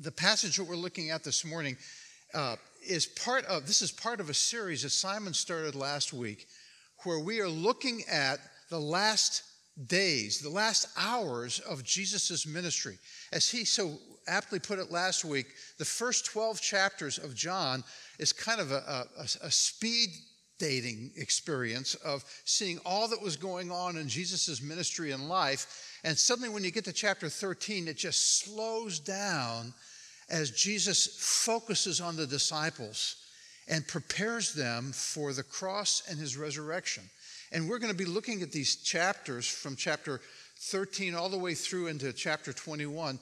the passage that we're looking at this morning uh, is part of this is part of a series that Simon started last week, where we are looking at the last days, the last hours of Jesus' ministry. As he so aptly put it last week, the first 12 chapters of John is kind of a, a, a speed dating experience of seeing all that was going on in Jesus' ministry and life. And suddenly, when you get to chapter 13, it just slows down as Jesus focuses on the disciples and prepares them for the cross and his resurrection. And we're going to be looking at these chapters from chapter 13 all the way through into chapter 21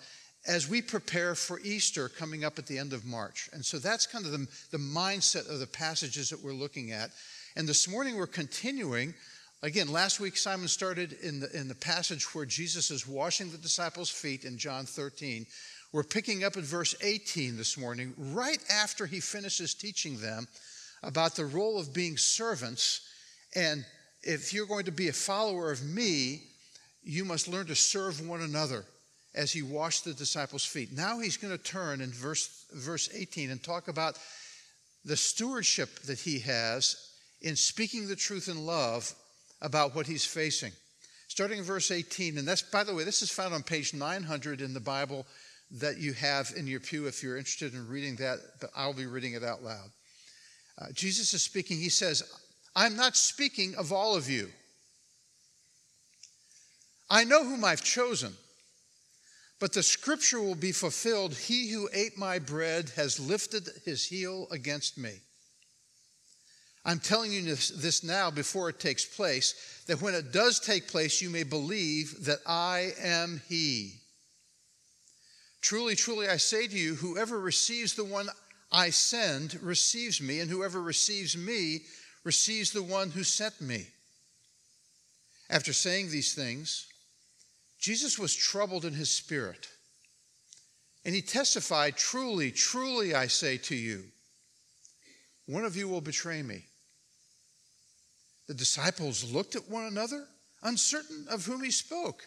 as we prepare for Easter coming up at the end of March. And so that's kind of the, the mindset of the passages that we're looking at. And this morning we're continuing. Again, last week Simon started in the, in the passage where Jesus is washing the disciples' feet in John 13. We're picking up at verse 18 this morning, right after he finishes teaching them about the role of being servants. And if you're going to be a follower of me, you must learn to serve one another as he washed the disciples' feet. Now he's going to turn in verse, verse 18 and talk about the stewardship that he has in speaking the truth in love about what he's facing. Starting in verse 18, and that's, by the way, this is found on page 900 in the Bible that you have in your pew if you're interested in reading that, but I'll be reading it out loud. Uh, Jesus is speaking. He says, I'm not speaking of all of you. I know whom I've chosen but the scripture will be fulfilled He who ate my bread has lifted his heel against me. I'm telling you this, this, now before it takes place, that when it does take place, you may believe that I am He. Truly, truly, I say to you, whoever receives the one I send receives me, and whoever receives me receives the one who sent me. After saying these things, Jesus was troubled in his spirit. And he testified, Truly, truly, I say to you, one of you will betray me. The disciples looked at one another, uncertain of whom he spoke.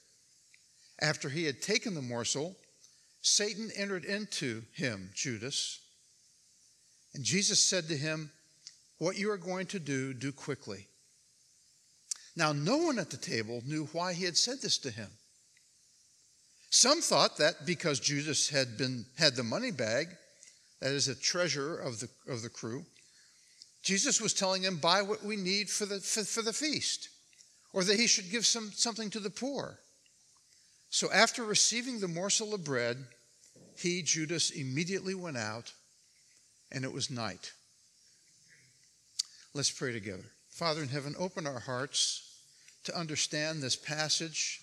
After he had taken the morsel, Satan entered into him, Judas. And Jesus said to him, What you are going to do, do quickly. Now, no one at the table knew why he had said this to him. Some thought that because Judas had, been, had the money bag, that is a treasure of the, of the crew, Jesus was telling him, buy what we need for the, for, for the feast, or that he should give some, something to the poor. So after receiving the morsel of bread, he, Judas, immediately went out, and it was night. Let's pray together. Father in heaven, open our hearts to understand this passage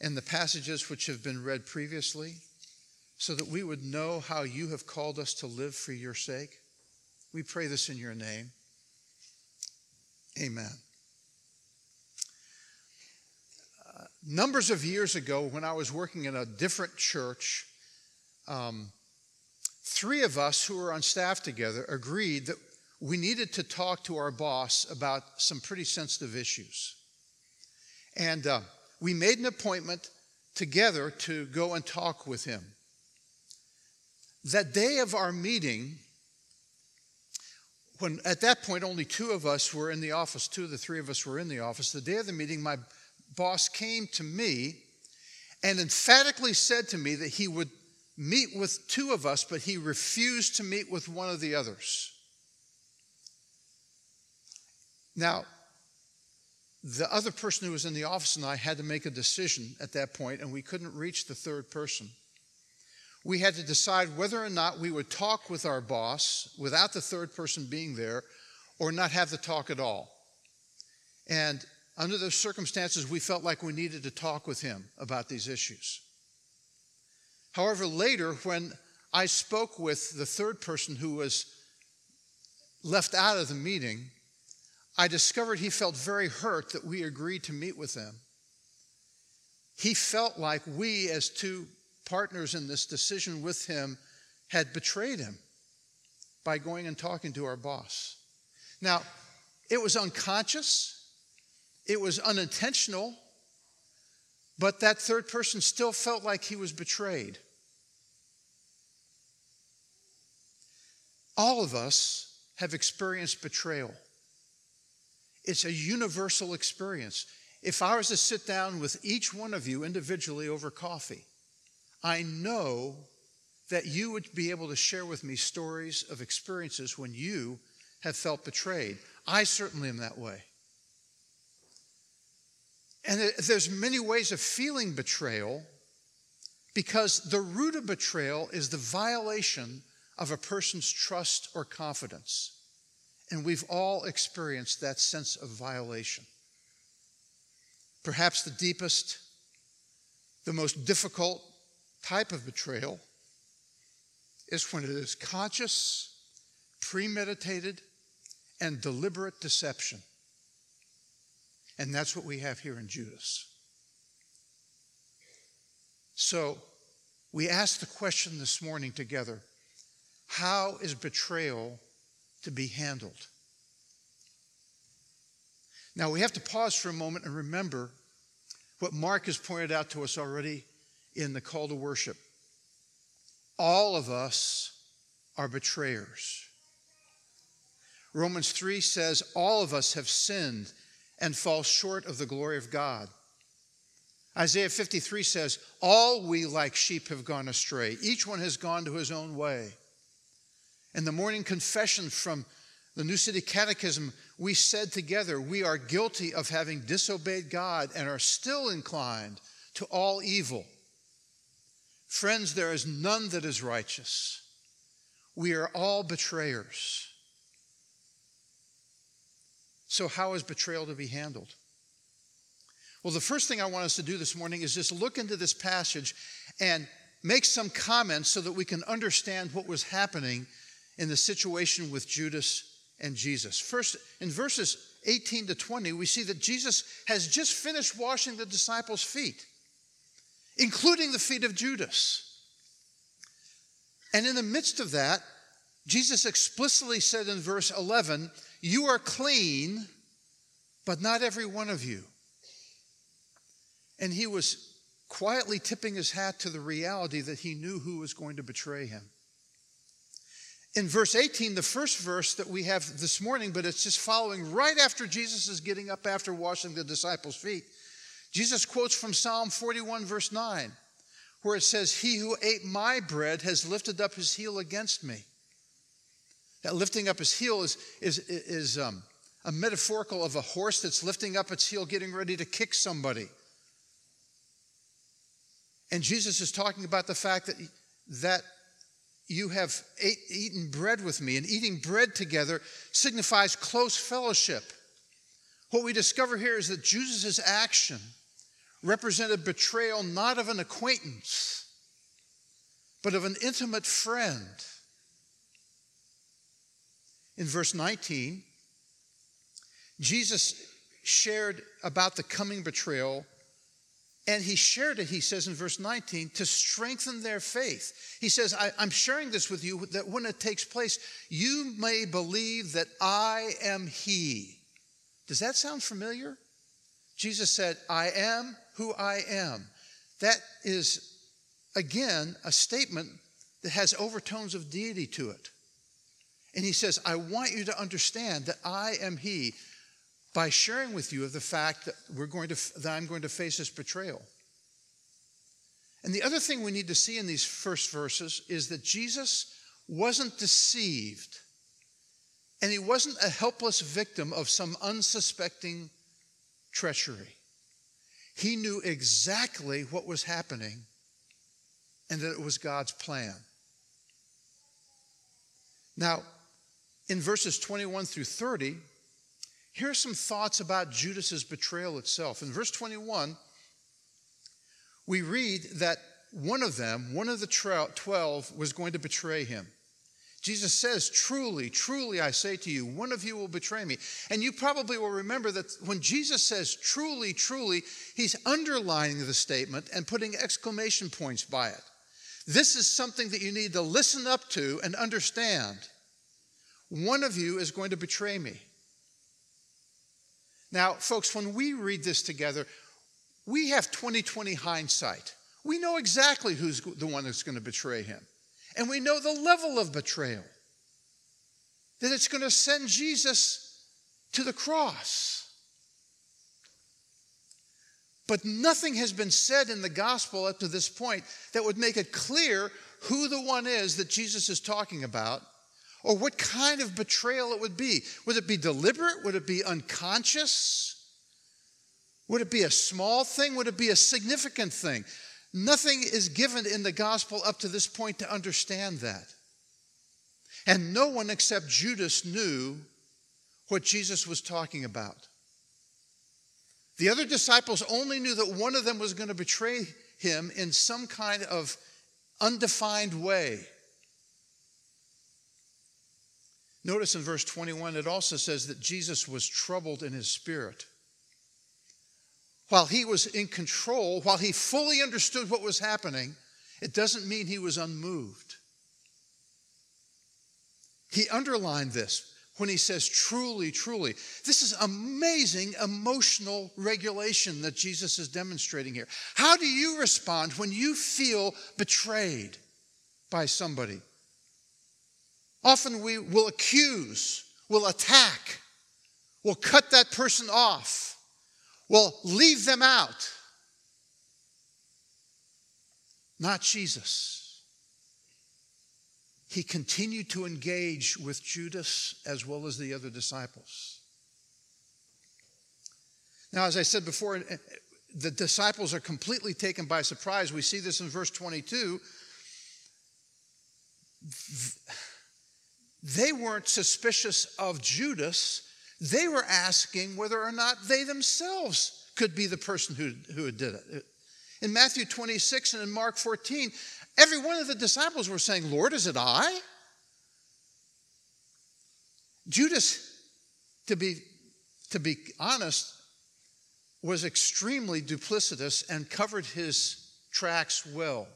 and the passages which have been read previously so that we would know how you have called us to live for your sake. We pray this in your name. Amen. Uh, numbers of years ago, when I was working in a different church, um, three of us who were on staff together agreed that we needed to talk to our boss about some pretty sensitive issues. And uh, we made an appointment together to go and talk with him. That day of our meeting, when at that point only two of us were in the office, two of the three of us were in the office, the day of the meeting, my boss came to me and emphatically said to me that he would meet with two of us, but he refused to meet with one of the others. Now, the other person who was in the office and I had to make a decision at that point, and we couldn't reach the third person. We had to decide whether or not we would talk with our boss without the third person being there or not have the talk at all. And under those circumstances, we felt like we needed to talk with him about these issues. However, later, when I spoke with the third person who was left out of the meeting, I discovered he felt very hurt that we agreed to meet with them. He felt like we, as two partners in this decision with him, had betrayed him by going and talking to our boss. Now, it was unconscious, it was unintentional, but that third person still felt like he was betrayed. All of us have experienced betrayal. It's a universal experience. If I was to sit down with each one of you individually over coffee, I know that you would be able to share with me stories of experiences when you have felt betrayed. I certainly am that way. And there's many ways of feeling betrayal because the root of betrayal is the violation of a person's trust or confidence. And we've all experienced that sense of violation. Perhaps the deepest, the most difficult type of betrayal is when it is conscious, premeditated, and deliberate deception. And that's what we have here in Judas. So we ask the question this morning together how is betrayal to be handled? Now we have to pause for a moment and remember what Mark has pointed out to us already in the call to worship. All of us are betrayers. Romans 3 says, All of us have sinned and fall short of the glory of God. Isaiah 53 says, All we like sheep have gone astray. Each one has gone to his own way. In the morning confession from the New City Catechism, we said together, We are guilty of having disobeyed God and are still inclined to all evil. Friends, there is none that is righteous. We are all betrayers. So, how is betrayal to be handled? Well, the first thing I want us to do this morning is just look into this passage and make some comments so that we can understand what was happening in the situation with Judas and Jesus. First, in verses 18 to 20, we see that Jesus has just finished washing the disciples' feet, including the feet of Judas. And in the midst of that, Jesus explicitly said in verse 11, You are clean, but not every one of you. And he was quietly tipping his hat to the reality that he knew who was going to betray him. In verse 18, the first verse that we have this morning, but it's just following right after Jesus is getting up after washing the disciples' feet. Jesus quotes from Psalm 41, verse 9, where it says, He who ate my bread has lifted up his heel against me. That lifting up his heel is, is, is um, a metaphorical of a horse that's lifting up its heel, getting ready to kick somebody. And Jesus is talking about the fact that, that you have ate, eaten bread with me, and eating bread together signifies close fellowship. What we discover here is that Jesus' action represented betrayal not of an acquaintance, but of an intimate friend. In verse 19, Jesus shared about the coming betrayal and he shared it, he says in verse 19, to strengthen their faith. He says, I, am sharing this with you that when it takes place, you may believe that I am he. Does that sound familiar? Jesus said, I am who I am. That is, again, a statement that has overtones of deity to it. And he says, I want you to understand that I am he by sharing with you of the fact that we're going to that I'm going to face this betrayal. And the other thing we need to see in these first verses is that Jesus wasn't deceived and he wasn't a helpless victim of some unsuspecting treachery. He knew exactly what was happening and that it was God's plan. Now, in verses 21 through 30, here are some thoughts about Judas's betrayal itself. In verse 21, we read that one of them, one of the twelve, was going to betray him. Jesus says, Truly, truly, I say to you, one of you will betray me. And you probably will remember that when Jesus says, Truly, truly, he's underlining the statement and putting exclamation points by it. This is something that you need to listen up to and understand. One of you is going to betray me. Now, folks, when we read this together, we have 2020 hindsight. We know exactly who's the one that's going to betray him. And we know the level of betrayal that it's going to send Jesus to the cross. But nothing has been said in the gospel up to this point that would make it clear who the one is that Jesus is talking about or what kind of betrayal it would be. Would it be deliberate? Would it be unconscious? Would it be a small thing? Would it be a significant thing? Nothing is given in the gospel up to this point to understand that. And no one except Judas knew what Jesus was talking about. The other disciples only knew that one of them was going to betray him in some kind of undefined way. Notice in verse 21, it also says that Jesus was troubled in his spirit while he was in control, while he fully understood what was happening, it doesn't mean he was unmoved. He underlined this when he says, truly, truly. This is amazing emotional regulation that Jesus is demonstrating here. How do you respond when you feel betrayed by somebody? Often we will accuse, will attack, will cut that person off will leave them out. Not Jesus. He continued to engage with Judas as well as the other disciples. Now, as I said before, eh, the disciples are completely taken by surprise. We see this in verse 22. They weren't suspicious of Judas they were asking whether or not they themselves could be the person who, who did it. In Matthew 26 and in Mark 14, every one of the disciples were saying, Lord, is it I? Judas, to be, to be honest, was extremely duplicitous and covered his tracks well.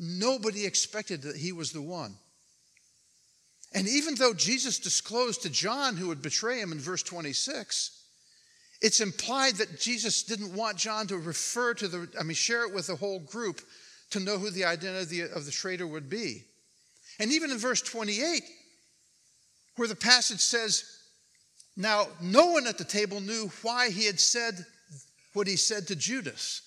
Nobody expected that he was the one. And even though Jesus disclosed to John who would betray him in verse 26, it's implied that Jesus didn't want John to refer to the, I mean, share it with the whole group to know who the identity of the traitor would be. And even in verse 28, where the passage says, Now no one at the table knew why he had said what he said to Judas.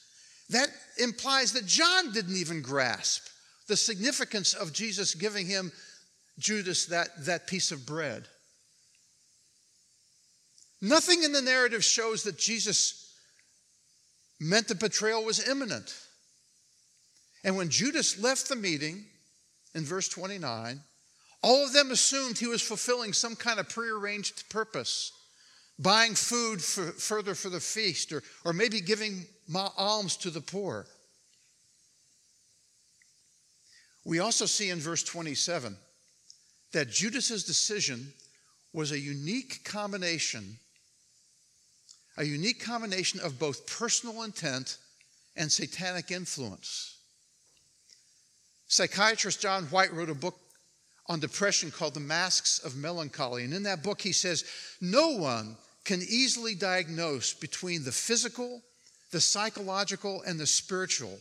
That implies that John didn't even grasp the significance of Jesus giving him Judas that, that piece of bread. Nothing in the narrative shows that Jesus meant the betrayal was imminent. And when Judas left the meeting in verse 29, all of them assumed he was fulfilling some kind of prearranged purpose, buying food for, further for the feast, or, or maybe giving alms to the poor. We also see in verse 27 that Judas's decision was a unique combination a unique combination of both personal intent and satanic influence. Psychiatrist John White wrote a book on depression called The Masks of Melancholy. And in that book, he says, No one can easily diagnose between the physical, the psychological, and the spiritual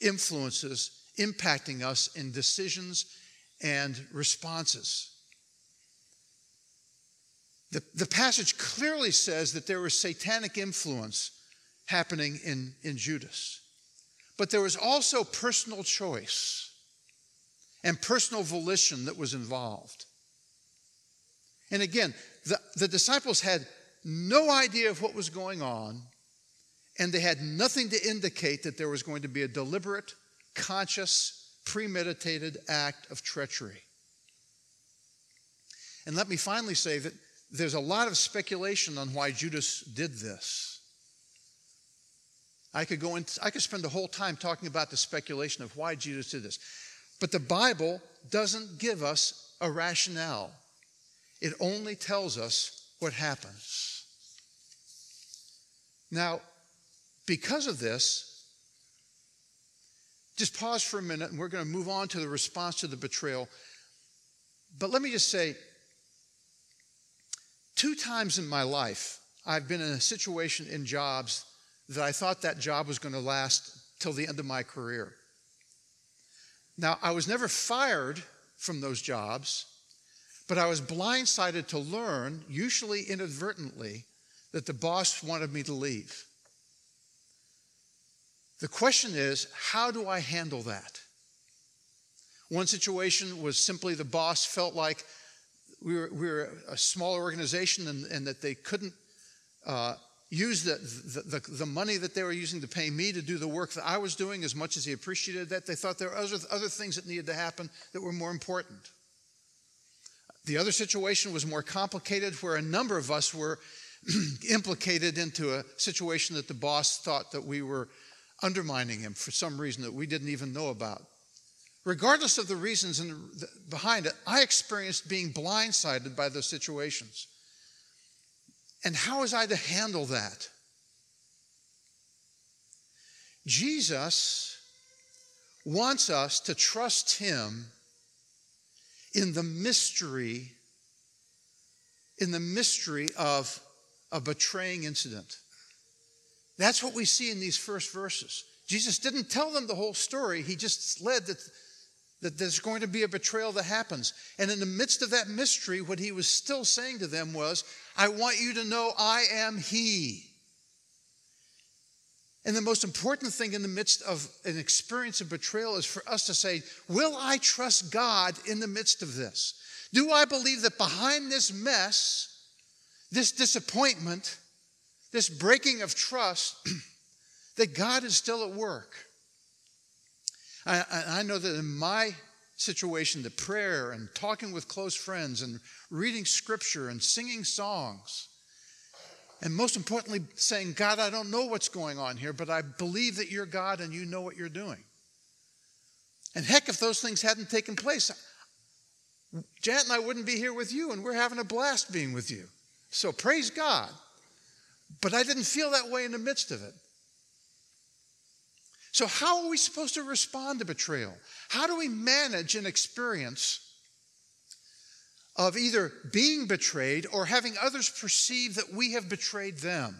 influences impacting us in decisions and responses. The, the passage clearly says that there was satanic influence happening in, in Judas. But there was also personal choice and personal volition that was involved. And again, the, the disciples had no idea of what was going on, and they had nothing to indicate that there was going to be a deliberate, conscious, premeditated act of treachery. And let me finally say that there's a lot of speculation on why Judas did this. I could go into, I could spend the whole time talking about the speculation of why Judas did this. But the Bible doesn't give us a rationale. It only tells us what happens. Now, because of this, just pause for a minute and we're going to move on to the response to the betrayal. But let me just say two times in my life, I've been in a situation in jobs that I thought that job was going to last till the end of my career. Now, I was never fired from those jobs, but I was blindsided to learn, usually inadvertently, that the boss wanted me to leave. The question is, how do I handle that? One situation was simply the boss felt like we were, we were a smaller organization and, and that they couldn't uh, use the, the, the, the, money that they were using to pay me to do the work that I was doing as much as he appreciated that. They thought there were other, other things that needed to happen that were more important. The other situation was more complicated, where a number of us were implicated into a situation that the boss thought that we were undermining him for some reason that we didn't even know about. Regardless of the reasons behind it, I experienced being blindsided by those situations. And how was I to handle that? Jesus wants us to trust him in the mystery in the mystery of a betraying incident. That's what we see in these first verses. Jesus didn't tell them the whole story. He just led that, that there's going to be a betrayal that happens. And in the midst of that mystery, what he was still saying to them was, I want you to know I am He. And the most important thing in the midst of an experience of betrayal is for us to say, Will I trust God in the midst of this? Do I believe that behind this mess, this disappointment, this breaking of trust, that God is still at work? I, I know that in my situation, the prayer and talking with close friends and reading scripture and singing songs. And most importantly, saying, God, I don't know what's going on here, but I believe that you're God and you know what you're doing. And heck, if those things hadn't taken place, Janet and I wouldn't be here with you, and we're having a blast being with you. So praise God. But I didn't feel that way in the midst of it. So, how are we supposed to respond to betrayal? How do we manage an experience of either being betrayed or having others perceive that we have betrayed them?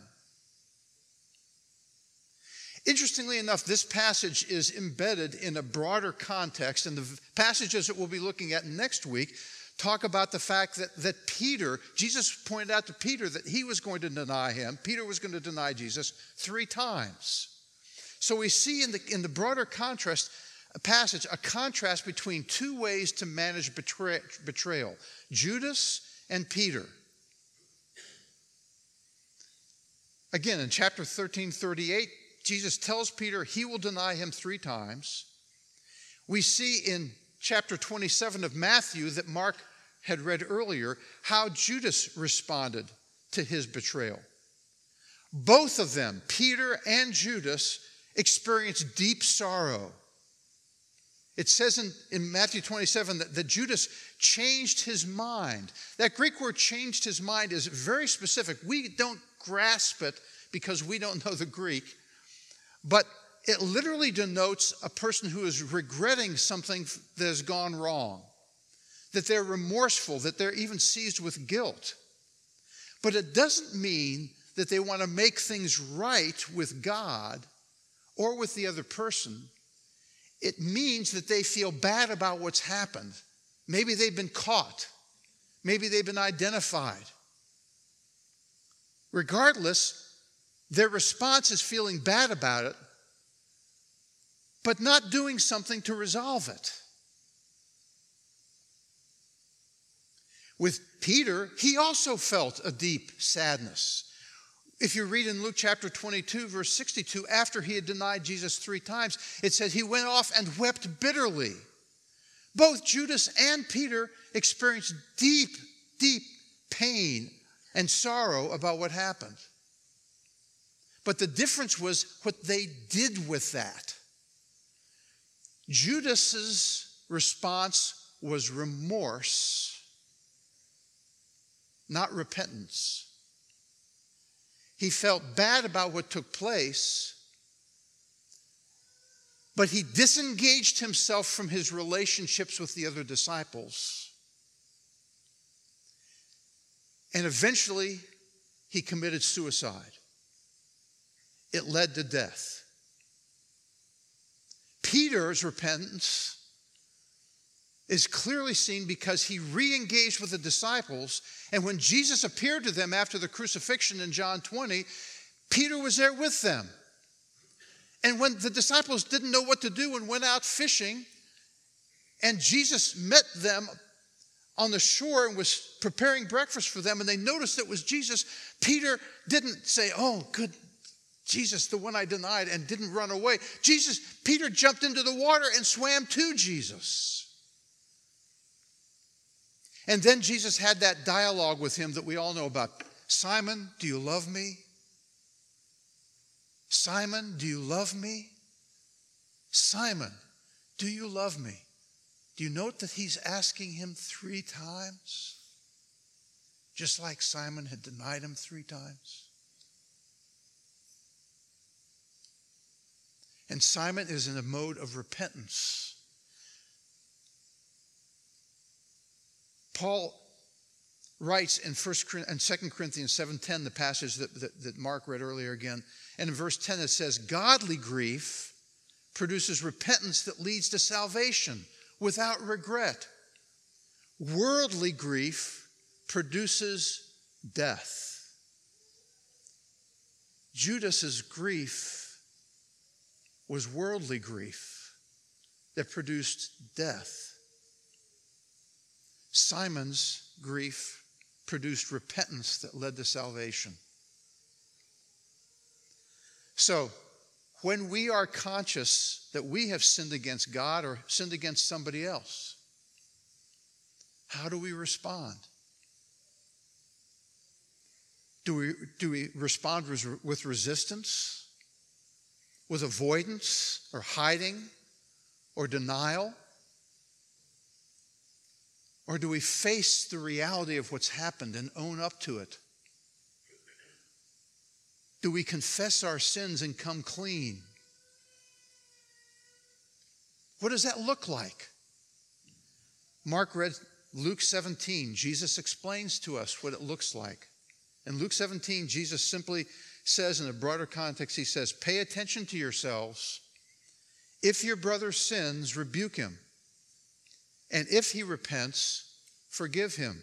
Interestingly enough, this passage is embedded in a broader context, and the passages that we'll be looking at next week talk about the fact that, that Peter, Jesus pointed out to Peter that he was going to deny him. Peter was going to deny Jesus three times. So we see in the, in the broader contrast a passage a contrast between two ways to manage betray, betrayal Judas and Peter. Again, in chapter 13, 38, Jesus tells Peter he will deny him three times. We see in chapter 27 of Matthew that Mark had read earlier how Judas responded to his betrayal. Both of them, Peter and Judas, experienced deep sorrow. It says in, in Matthew 27 that, that Judas changed his mind. That Greek word changed his mind is very specific. We don't grasp it because we don't know the Greek, but it literally denotes a person who is regretting something that has gone wrong, that they're remorseful, that they're even seized with guilt. But it doesn't mean that they want to make things right with God or with the other person, it means that they feel bad about what's happened. Maybe they've been caught, maybe they've been identified. Regardless, their response is feeling bad about it, but not doing something to resolve it. With Peter, he also felt a deep sadness if you read in Luke chapter 22, verse 62, after he had denied Jesus three times, it says he went off and wept bitterly. Both Judas and Peter experienced deep, deep pain and sorrow about what happened. But the difference was what they did with that. Judas's response was remorse, not repentance. He felt bad about what took place, but he disengaged himself from his relationships with the other disciples. And eventually, he committed suicide. It led to death. Peter's repentance is clearly seen because he re engaged with the disciples. And when Jesus appeared to them after the crucifixion in John 20, Peter was there with them. And when the disciples didn't know what to do and went out fishing, and Jesus met them on the shore and was preparing breakfast for them, and they noticed it was Jesus, Peter didn't say, Oh, good, Jesus, the one I denied, and didn't run away. Jesus, Peter jumped into the water and swam to Jesus. And then Jesus had that dialogue with him that we all know about Simon, do you love me? Simon, do you love me? Simon, do you love me? Do you note that he's asking him three times? Just like Simon had denied him three times. And Simon is in a mode of repentance. Paul writes in First and Second Corinthians 7:10, the passage that, that, that Mark read earlier again, and in verse 10 it says, Godly grief produces repentance that leads to salvation without regret. Worldly grief produces death. Judas's grief was worldly grief that produced death. Simon's grief produced repentance that led to salvation. So, when we are conscious that we have sinned against God or sinned against somebody else, how do we respond? Do we, do we respond with resistance, with avoidance, or hiding, or denial? Or do we face the reality of what's happened and own up to it? Do we confess our sins and come clean? What does that look like? Mark read Luke 17. Jesus explains to us what it looks like. In Luke 17, Jesus simply says, in a broader context, he says, Pay attention to yourselves. If your brother sins, rebuke him. And if he repents, forgive him.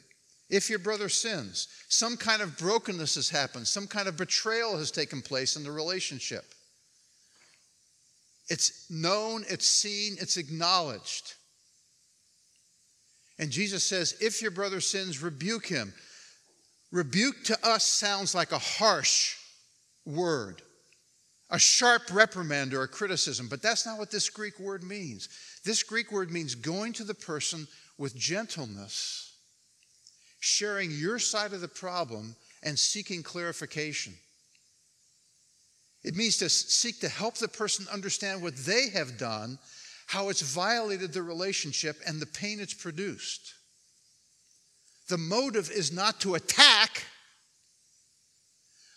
If your brother sins, some kind of brokenness has happened, some kind of betrayal has taken place in the relationship. It's known, it's seen, it's acknowledged. And Jesus says, if your brother sins, rebuke him. Rebuke to us sounds like a harsh word, a sharp reprimand or a criticism, but that's not what this Greek word means. This Greek word means going to the person with gentleness, sharing your side of the problem, and seeking clarification. It means to seek to help the person understand what they have done, how it's violated the relationship, and the pain it's produced. The motive is not to attack,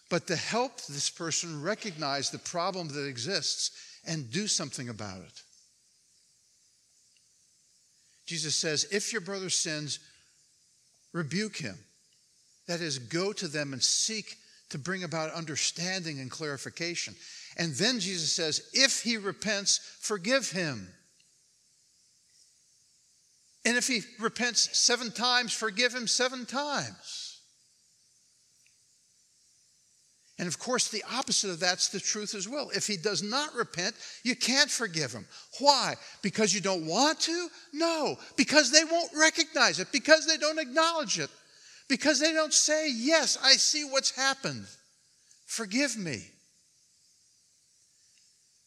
but to help this person recognize the problem that exists and do something about it. Jesus says, if your brother sins, rebuke him. That is, go to them and seek to bring about understanding and clarification. And then Jesus says, if he repents, forgive him. And if he repents seven times, forgive him seven times. And of course, the opposite of that's the truth as well. If he does not repent, you can't forgive him. Why? Because you don't want to? No, because they won't recognize it, because they don't acknowledge it, because they don't say, Yes, I see what's happened. Forgive me.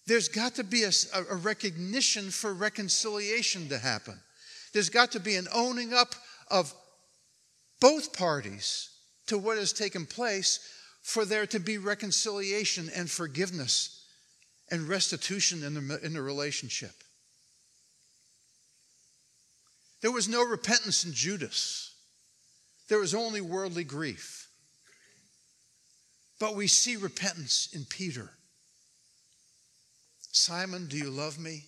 There's got to be a, a recognition for reconciliation to happen. There's got to be an owning up of both parties to what has taken place for there to be reconciliation and forgiveness and restitution in the, in the relationship. There was no repentance in Judas, there was only worldly grief. But we see repentance in Peter. Simon, do you love me?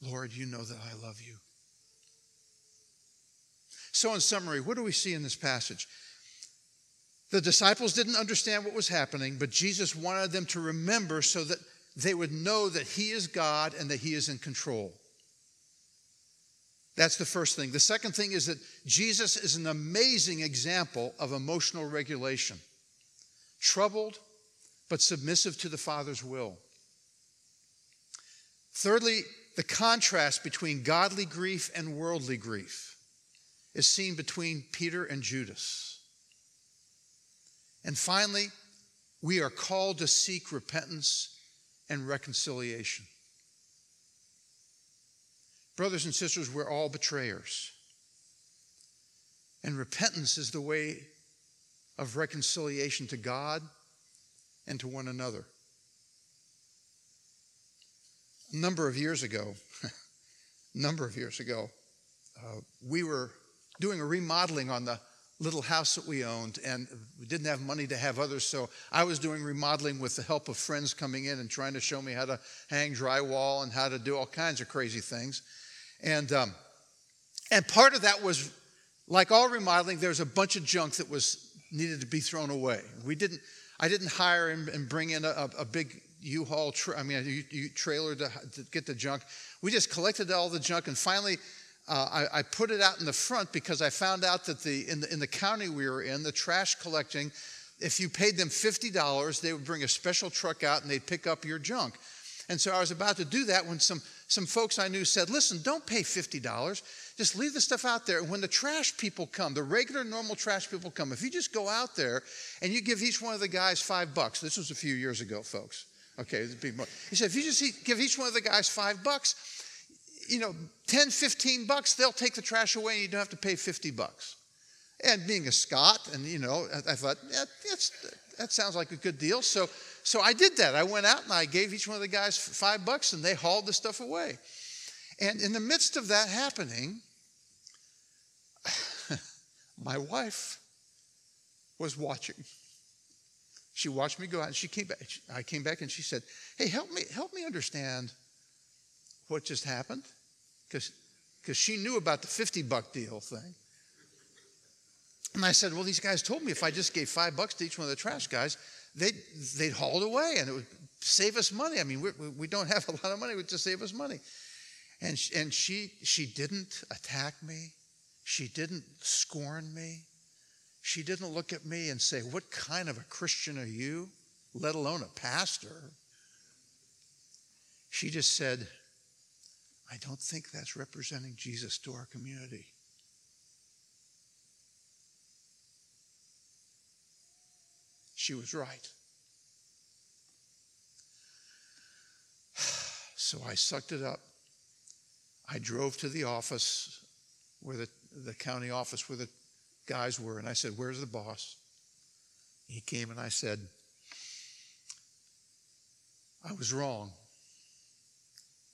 Lord, you know that I love you. So, in summary, what do we see in this passage? The disciples didn't understand what was happening, but Jesus wanted them to remember so that they would know that He is God and that He is in control. That's the first thing. The second thing is that Jesus is an amazing example of emotional regulation. Troubled, but submissive to the Father's will. Thirdly, the contrast between godly grief and worldly grief is seen between Peter and Judas. And finally, we are called to seek repentance and reconciliation. Brothers and sisters, we're all betrayers. And repentance is the way of reconciliation to God and to one another. A number of years ago, a number of years ago, uh, we were doing a remodeling on the little house that we owned, and we didn't have money to have others, so I was doing remodeling with the help of friends coming in and trying to show me how to hang drywall and how to do all kinds of crazy things. And, um, and part of that was, like all remodeling, there's a bunch of junk that was needed to be thrown away. We didn't, I didn't hire and, and bring in a, a big U-Haul, tra- I mean, a U- trailer to, to, get the junk. We just collected all the junk, and finally, uh, I, I, put it out in the front because I found out that the in, the in the county we were in, the trash collecting, if you paid them fifty dollars, they would bring a special truck out and they'd pick up your junk. And so I was about to do that when some some folks I knew said, "Listen, don't pay fifty dollars. Just leave the stuff out there. And when the trash people come, the regular, normal trash people come, if you just go out there and you give each one of the guys five bucks, this was a few years ago, folks. Okay, he said, if you just give each one of the guys five bucks, you know, 10, 15 bucks, they'll take the trash away and you don't have to pay 50 bucks. And being a Scot, and you know, I thought, yeah, that sounds like a good deal. So, so I did that. I went out and I gave each one of the guys five bucks and they hauled the stuff away. And in the midst of that happening, my wife was watching. She watched me go out and she came back. I came back and she said, Hey, help me, help me understand what just happened. Because she knew about the 50 buck deal thing. And I said, Well, these guys told me if I just gave five bucks to each one of the trash guys, they'd, they'd haul it away and it would save us money. I mean, we, we don't have a lot of money, it would just save us money. And, and she, she didn't attack me. She didn't scorn me. She didn't look at me and say, What kind of a Christian are you? Let alone a pastor. She just said, I don't think that's representing Jesus to our community. She was right. So I sucked it up. I drove to the office where the, the county office where the guys were, and I said, Where's the boss? He came and I said, I was wrong.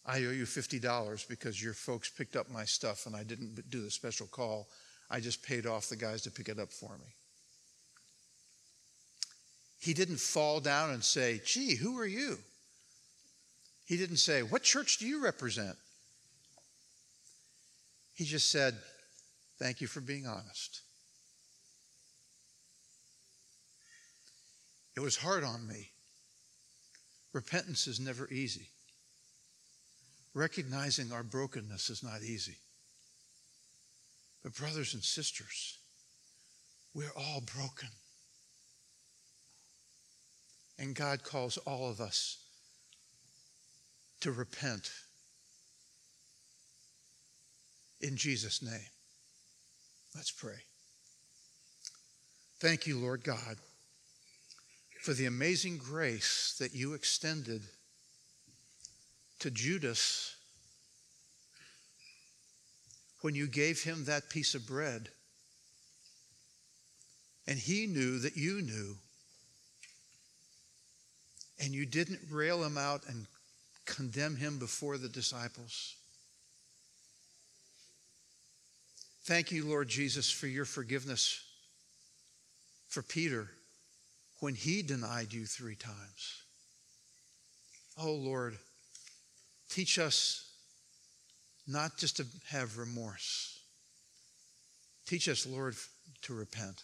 I owe you $50 because your folks picked up my stuff and I didn't do the special call. I just paid off the guys to pick it up for me. He didn't fall down and say, Gee, who are you? He didn't say, What church do you represent? He just said, Thank you for being honest. It was hard on me. Repentance is never easy. Recognizing our brokenness is not easy. But, brothers and sisters, we're all broken. And God calls all of us to repent in Jesus' name. Let's pray. Thank you, Lord God, for the amazing grace that you extended to Judas when you gave him that piece of bread And he knew that you knew. And you didn't rail him out and condemn him before the disciples. Thank you, Lord Jesus, for your forgiveness for Peter when he denied you three times. Oh, Lord, teach us not just to have remorse. Teach us, Lord, to repent.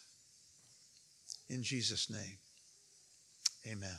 In Jesus' name, amen.